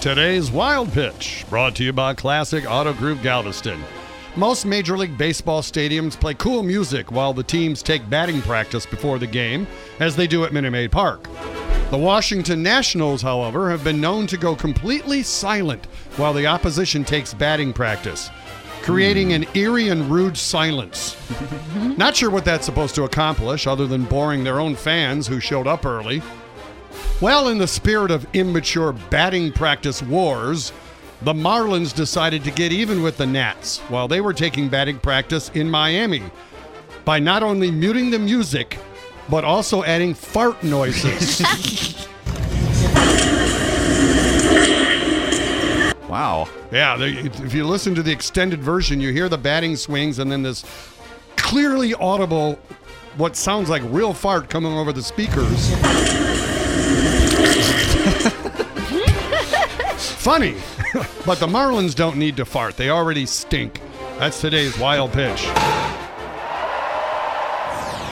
Today's Wild Pitch, brought to you by Classic Auto Group Galveston. Most Major League Baseball stadiums play cool music while the teams take batting practice before the game, as they do at Minute Maid Park. The Washington Nationals, however, have been known to go completely silent while the opposition takes batting practice, creating an eerie and rude silence. Not sure what that's supposed to accomplish, other than boring their own fans who showed up early. Well, in the spirit of immature batting practice wars, the Marlins decided to get even with the Nats while they were taking batting practice in Miami by not only muting the music, but also adding fart noises. Wow. yeah, they, if you listen to the extended version, you hear the batting swings and then this clearly audible, what sounds like real fart coming over the speakers. Funny, but the Marlins don't need to fart. They already stink. That's today's wild pitch.